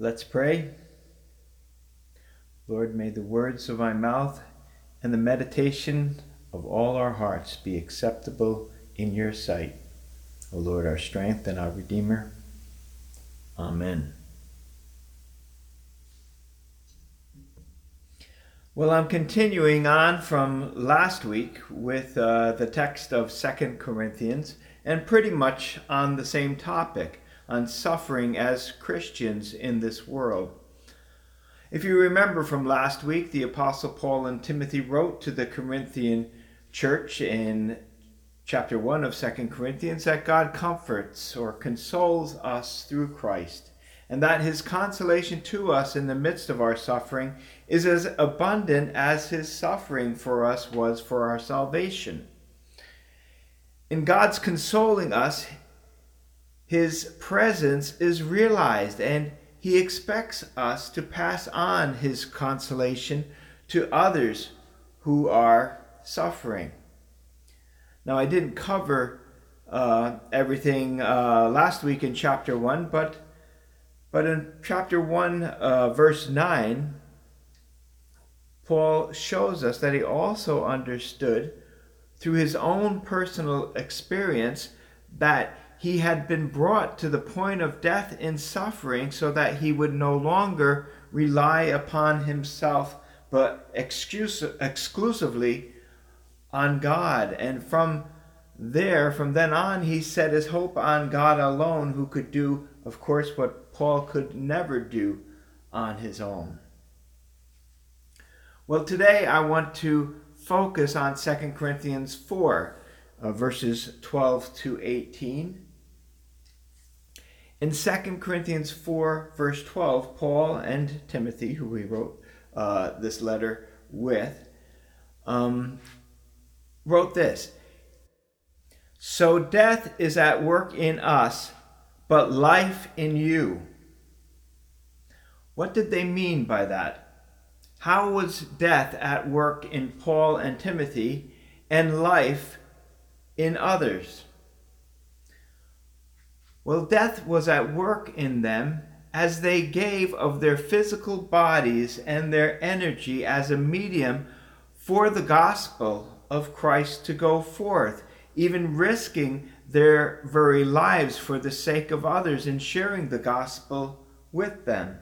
Let's pray. Lord, may the words of my mouth and the meditation of all our hearts be acceptable in your sight. O Lord, our strength and our Redeemer. Amen. Well, I'm continuing on from last week with uh, the text of Second Corinthians and pretty much on the same topic on suffering as Christians in this world. If you remember from last week, the Apostle Paul and Timothy wrote to the Corinthian church in chapter 1 of 2 Corinthians that God comforts or consoles us through Christ, and that his consolation to us in the midst of our suffering is as abundant as his suffering for us was for our salvation. In God's consoling us, his presence is realized and he expects us to pass on his consolation to others who are suffering. Now, I didn't cover uh, everything uh, last week in chapter 1, but, but in chapter 1, uh, verse 9, Paul shows us that he also understood through his own personal experience that he had been brought to the point of death and suffering so that he would no longer rely upon himself but excuse, exclusively on God. And from there, from then on, he set his hope on God alone, who could do, of course, what Paul could never do on his own. Well, today I want to focus on 2 Corinthians 4, uh, verses 12 to 18. In 2 Corinthians 4, verse 12, Paul and Timothy, who he wrote uh, this letter with, um, wrote this So death is at work in us, but life in you. What did they mean by that? How was death at work in Paul and Timothy and life in others? Well, death was at work in them as they gave of their physical bodies and their energy as a medium for the gospel of Christ to go forth, even risking their very lives for the sake of others and sharing the gospel with them.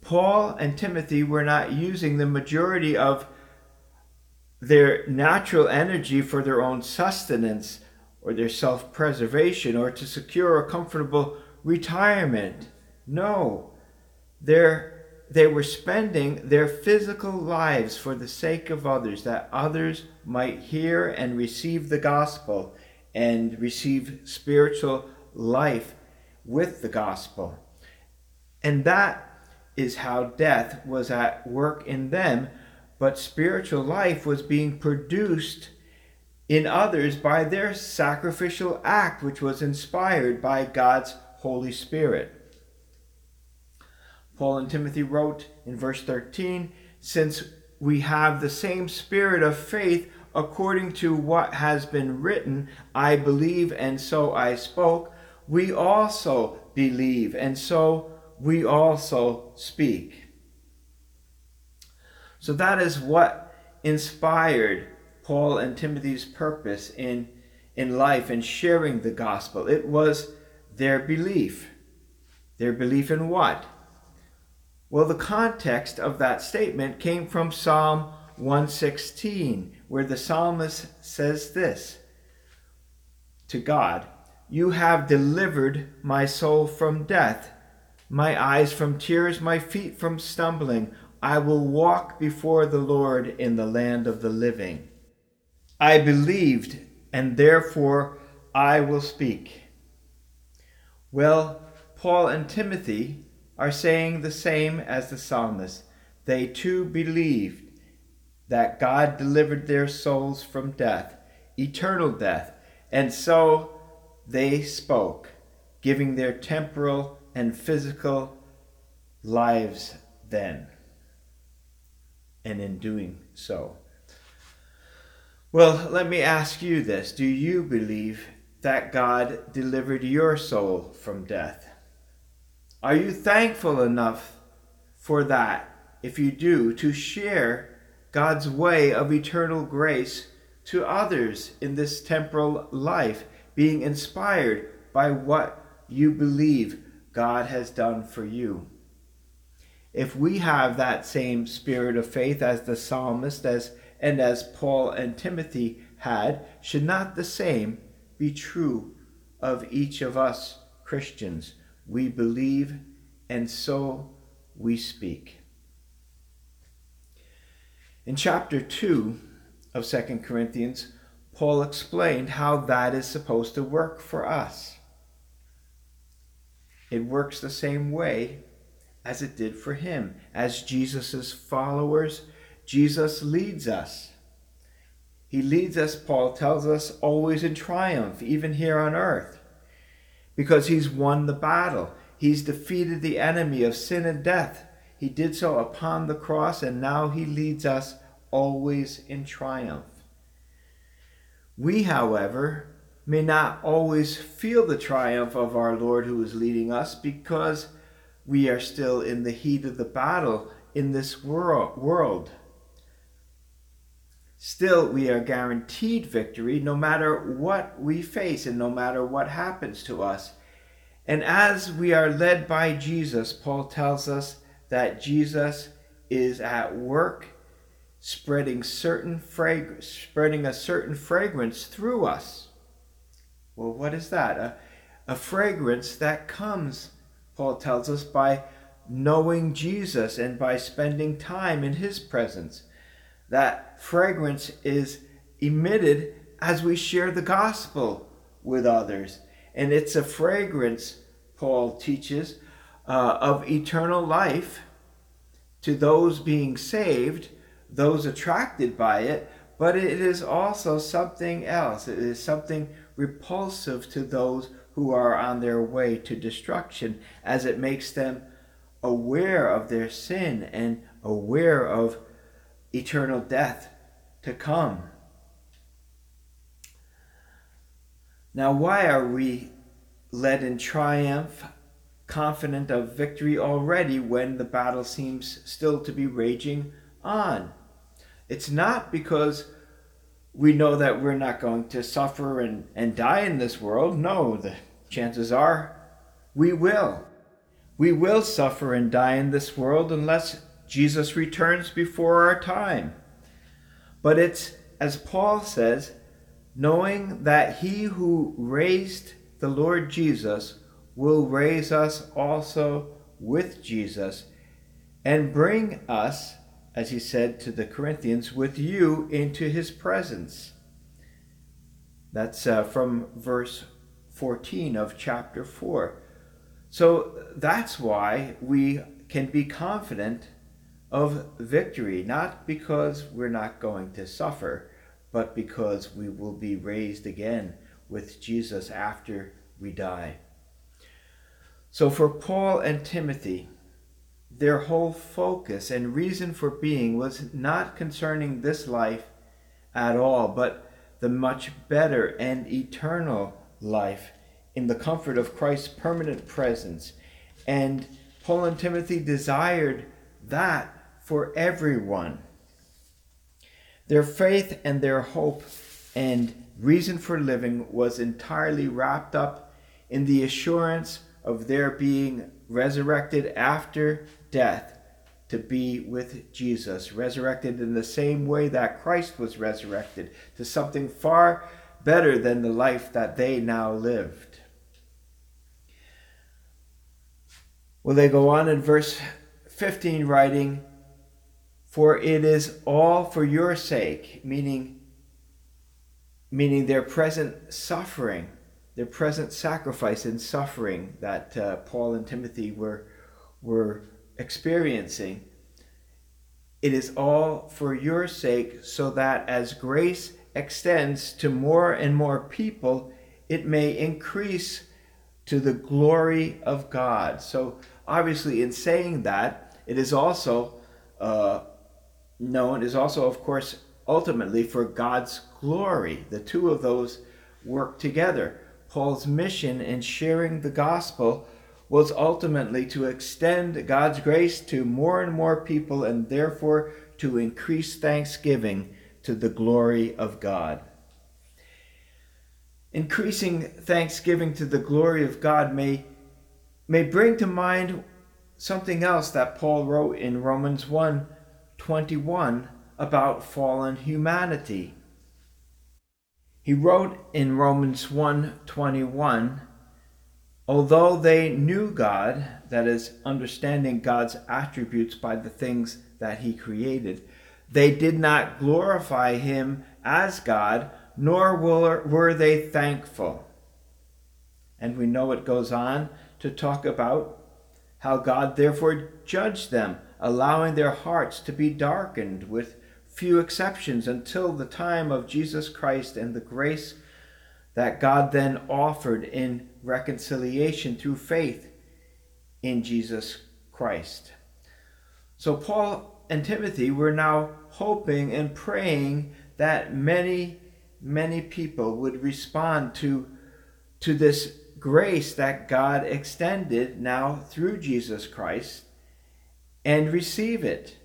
Paul and Timothy were not using the majority of their natural energy for their own sustenance or their self preservation or to secure a comfortable retirement. No, They're, they were spending their physical lives for the sake of others, that others might hear and receive the gospel and receive spiritual life with the gospel. And that is how death was at work in them, but spiritual life was being produced in others by their sacrificial act, which was inspired by God's Holy Spirit. Paul and Timothy wrote in verse 13 Since we have the same spirit of faith, according to what has been written, I believe and so I spoke, we also believe and so we also speak. So that is what inspired Paul and Timothy's purpose in, in life and sharing the gospel. It was their belief. Their belief in what? Well, the context of that statement came from Psalm 116, where the psalmist says this to God You have delivered my soul from death, my eyes from tears, my feet from stumbling. I will walk before the Lord in the land of the living. I believed, and therefore I will speak. Well, Paul and Timothy are saying the same as the psalmist. They too believed that God delivered their souls from death, eternal death, and so they spoke, giving their temporal and physical lives then. And in doing so, well, let me ask you this Do you believe that God delivered your soul from death? Are you thankful enough for that? If you do, to share God's way of eternal grace to others in this temporal life, being inspired by what you believe God has done for you. If we have that same spirit of faith as the psalmist as and as Paul and Timothy had, should not the same be true of each of us Christians? We believe and so we speak. In chapter 2 of 2 Corinthians, Paul explained how that is supposed to work for us. It works the same way as it did for him. As Jesus' followers, Jesus leads us. He leads us, Paul tells us, always in triumph, even here on earth, because he's won the battle. He's defeated the enemy of sin and death. He did so upon the cross, and now he leads us always in triumph. We, however, may not always feel the triumph of our Lord who is leading us because we are still in the heat of the battle in this world. Still, we are guaranteed victory no matter what we face and no matter what happens to us. And as we are led by Jesus, Paul tells us that Jesus is at work spreading certain fragrance, spreading a certain fragrance through us. Well, what is that? A, a fragrance that comes Paul tells us, by knowing Jesus and by spending time in his presence. That fragrance is emitted as we share the gospel with others. And it's a fragrance, Paul teaches, uh, of eternal life to those being saved, those attracted by it, but it is also something else. It is something repulsive to those who are on their way to destruction, as it makes them aware of their sin and aware of eternal death to come. Now, why are we led in triumph, confident of victory already when the battle seems still to be raging on? It's not because we know that we're not going to suffer and, and die in this world. No, the chances are we will. We will suffer and die in this world unless Jesus returns before our time. But it's, as Paul says, knowing that he who raised the Lord Jesus will raise us also with Jesus and bring us as he said to the Corinthians, with you into his presence. That's uh, from verse 14 of chapter 4. So that's why we can be confident of victory, not because we're not going to suffer, but because we will be raised again with Jesus after we die. So for Paul and Timothy, their whole focus and reason for being was not concerning this life at all, but the much better and eternal life in the comfort of Christ's permanent presence. And Paul and Timothy desired that for everyone. Their faith and their hope and reason for living was entirely wrapped up in the assurance of their being resurrected after death to be with Jesus, resurrected in the same way that Christ was resurrected to something far better than the life that they now lived. Well, they go on in verse 15, writing, For it is all for your sake, meaning, meaning their present suffering their present sacrifice and suffering that uh, Paul and Timothy were, were experiencing. It is all for your sake, so that as grace extends to more and more people, it may increase to the glory of God. So, obviously, in saying that, it is also uh, known, is also, of course, ultimately for God's glory. The two of those work together. Paul's mission in sharing the gospel was ultimately to extend God's grace to more and more people and therefore to increase thanksgiving to the glory of God. Increasing thanksgiving to the glory of God may, may bring to mind something else that Paul wrote in Romans 1 21 about fallen humanity. He wrote in Romans 1 21 Although they knew God, that is, understanding God's attributes by the things that He created, they did not glorify Him as God, nor were they thankful. And we know it goes on to talk about how God therefore judged them, allowing their hearts to be darkened with few exceptions until the time of Jesus Christ and the grace that God then offered in reconciliation through faith in Jesus Christ. So, Paul and Timothy were now hoping and praying that many, many people would respond to, to this grace that God extended now through Jesus Christ and receive it.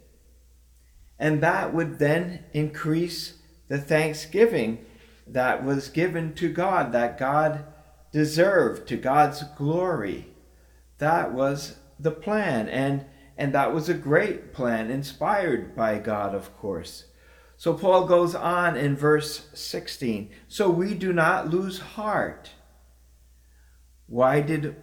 And that would then increase the thanksgiving that was given to God, that God deserved to God's glory. That was the plan, and, and that was a great plan, inspired by God, of course. So Paul goes on in verse 16 So we do not lose heart. Why did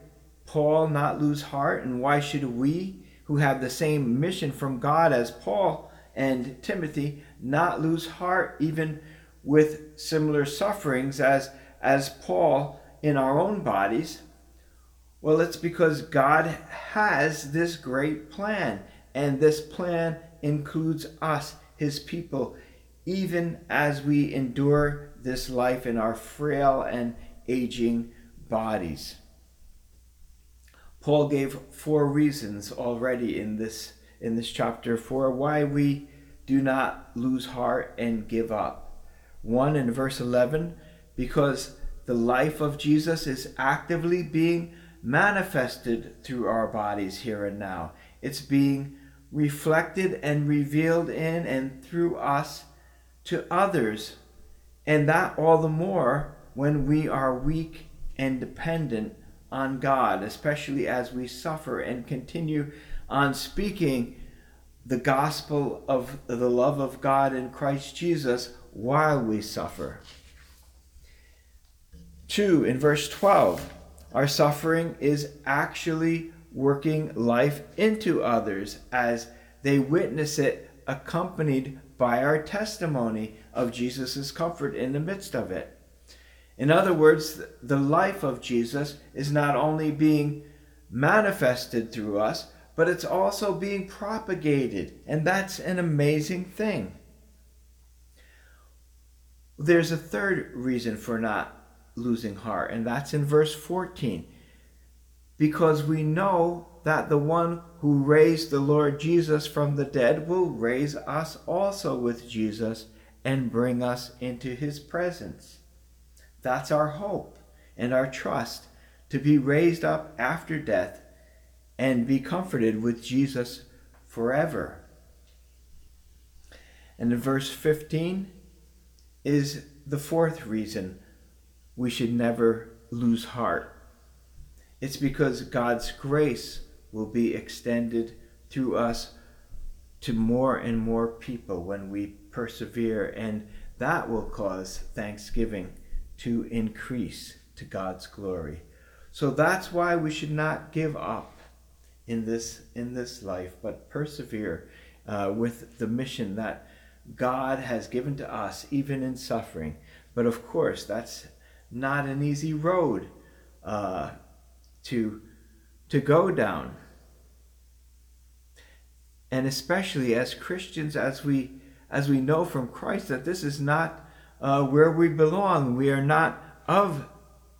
Paul not lose heart, and why should we, who have the same mission from God as Paul and Timothy, not lose heart even with similar sufferings as, as Paul in our own bodies? Well, it's because God has this great plan, and this plan includes us, his people, even as we endure this life in our frail and aging bodies. Paul gave four reasons already in this in this chapter for why we do not lose heart and give up. 1 in verse 11 because the life of Jesus is actively being manifested through our bodies here and now. It's being reflected and revealed in and through us to others, and that all the more when we are weak and dependent on God, especially as we suffer and continue on speaking the gospel of the love of God in Christ Jesus while we suffer. 2. In verse 12, our suffering is actually working life into others as they witness it, accompanied by our testimony of Jesus' comfort in the midst of it. In other words, the life of Jesus is not only being manifested through us, but it's also being propagated. And that's an amazing thing. There's a third reason for not losing heart, and that's in verse 14. Because we know that the one who raised the Lord Jesus from the dead will raise us also with Jesus and bring us into his presence. That's our hope and our trust to be raised up after death and be comforted with Jesus forever. And in verse 15, is the fourth reason we should never lose heart. It's because God's grace will be extended through us to more and more people when we persevere, and that will cause thanksgiving to increase to God's glory. So that's why we should not give up in this in this life, but persevere uh, with the mission that God has given to us, even in suffering. But of course, that's not an easy road uh, to, to go down. And especially as Christians, as we, as we know from Christ that this is not uh, where we belong, we are not of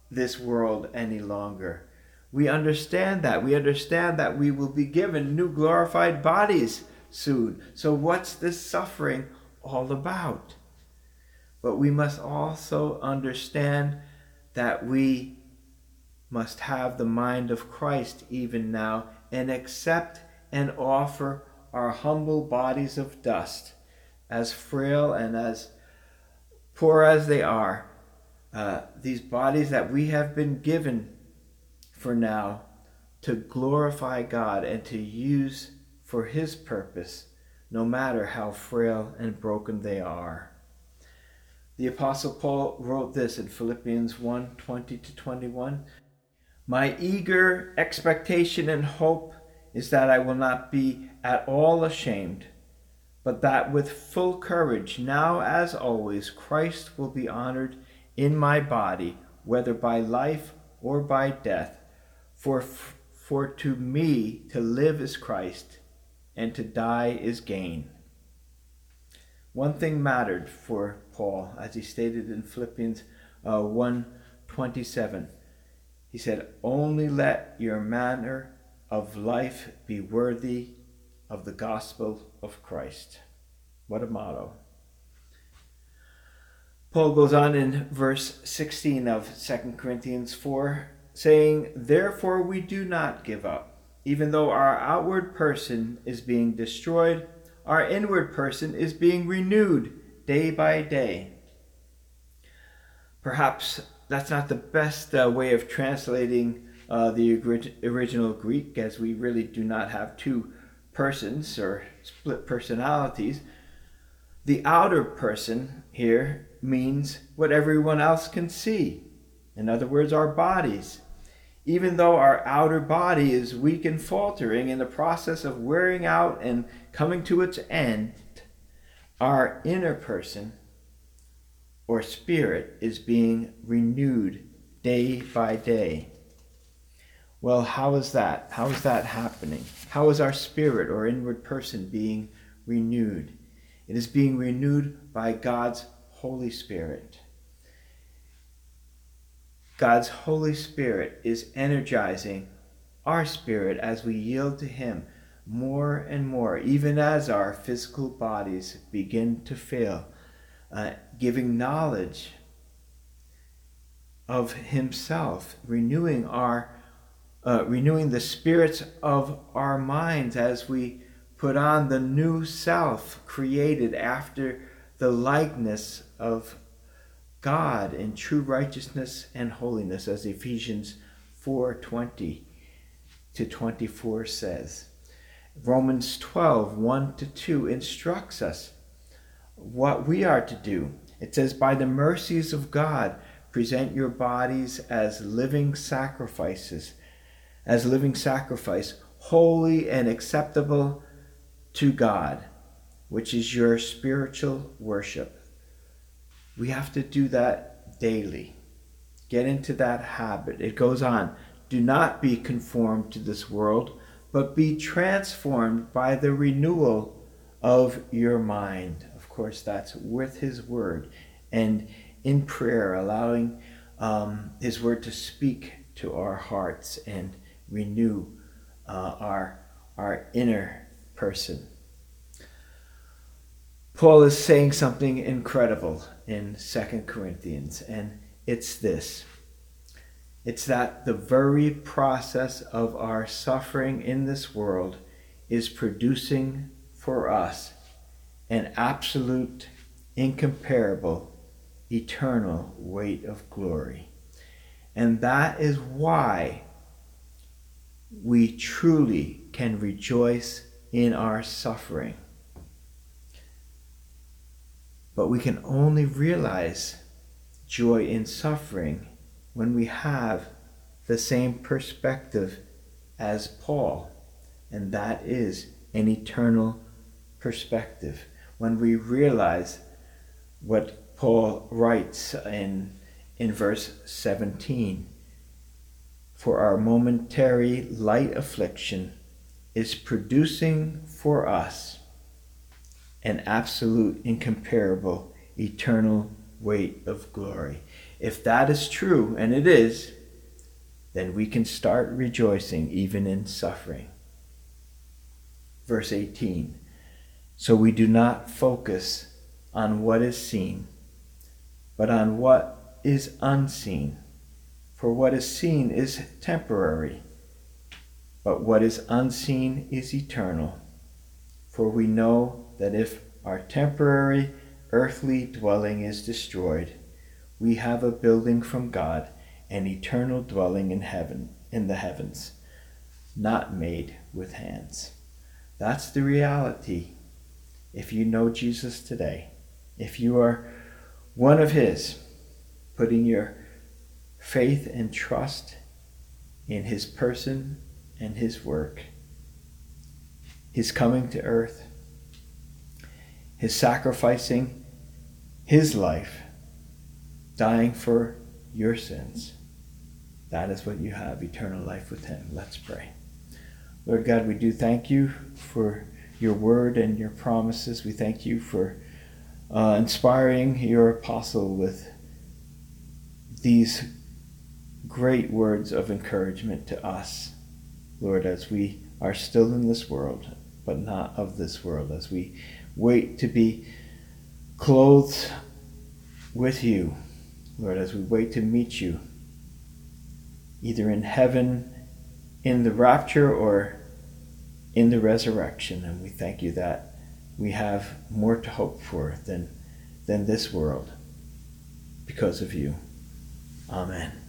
this world any longer. We understand that. We understand that we will be given new glorified bodies soon. So, what's this suffering all about. But we must also understand that we must have the mind of Christ even now and accept and offer our humble bodies of dust, as frail and as poor as they are, uh, these bodies that we have been given for now to glorify God and to use for His purpose, no matter how frail and broken they are. The Apostle Paul wrote this in Philippians 1 20 to 21. My eager expectation and hope is that I will not be at all ashamed, but that with full courage, now as always, Christ will be honored in my body, whether by life or by death. For, for to me to live is Christ, and to die is gain. One thing mattered for Paul, as he stated in Philippians uh, 1:27. He said, "Only let your manner of life be worthy of the gospel of Christ. What a motto. Paul goes on in verse 16 of 2 Corinthians 4, saying, Therefore we do not give up. Even though our outward person is being destroyed, our inward person is being renewed day by day. Perhaps that's not the best uh, way of translating uh, the original Greek, as we really do not have two persons or split personalities. The outer person here means what everyone else can see. In other words, our bodies. Even though our outer body is weak and faltering in the process of wearing out and coming to its end, our inner person or spirit is being renewed day by day. Well, how is that? How is that happening? How is our spirit or inward person being renewed? It is being renewed by God's Holy Spirit. God's Holy Spirit is energizing our spirit as we yield to Him more and more, even as our physical bodies begin to fail, uh, giving knowledge of Himself, renewing our uh, renewing the spirits of our minds as we put on the new self created after the likeness of God in true righteousness and holiness, as Ephesians 4:20 to 24 says. Romans 12, 1 to 2 instructs us what we are to do. It says, By the mercies of God, present your bodies as living sacrifices as a living sacrifice, holy and acceptable to God, which is your spiritual worship. We have to do that daily. Get into that habit. It goes on. Do not be conformed to this world, but be transformed by the renewal of your mind. Of course, that's with His Word and in prayer, allowing um, His Word to speak to our hearts and renew uh, our, our inner person. Paul is saying something incredible in Second Corinthians, and it's this it's that the very process of our suffering in this world is producing for us an absolute, incomparable, eternal weight of glory. And that is why we truly can rejoice in our suffering. But we can only realize joy in suffering when we have the same perspective as Paul, and that is an eternal perspective. When we realize what Paul writes in, in verse 17 for our momentary light affliction is producing for us an absolute, incomparable, eternal weight of glory. If that is true, and it is, then we can start rejoicing even in suffering. Verse 18 So we do not focus on what is seen, but on what is unseen For what is seen is temporary, but what is unseen is eternal. For we know that if our temporary earthly dwelling is destroyed, we have a building from God, an eternal dwelling in heaven, in the heavens, not made with hands. That's the reality. If you know Jesus today, if you are one of His, putting your faith and trust in His person and His work, His coming to earth, His sacrificing His life, dying for your sins. That is what you have eternal life with Him. Let's pray. Lord God, we do thank you for your word and your promises. We thank you for uh, inspiring your apostle with these great words of encouragement to us, Lord, as we are still in this world, but not of this world, as we wait to be clothed with you, Lord, as we wait to meet you, either in heaven, in the rapture, or in the resurrection. And we thank you that we have more to hope for than, than this world because of you. Amen.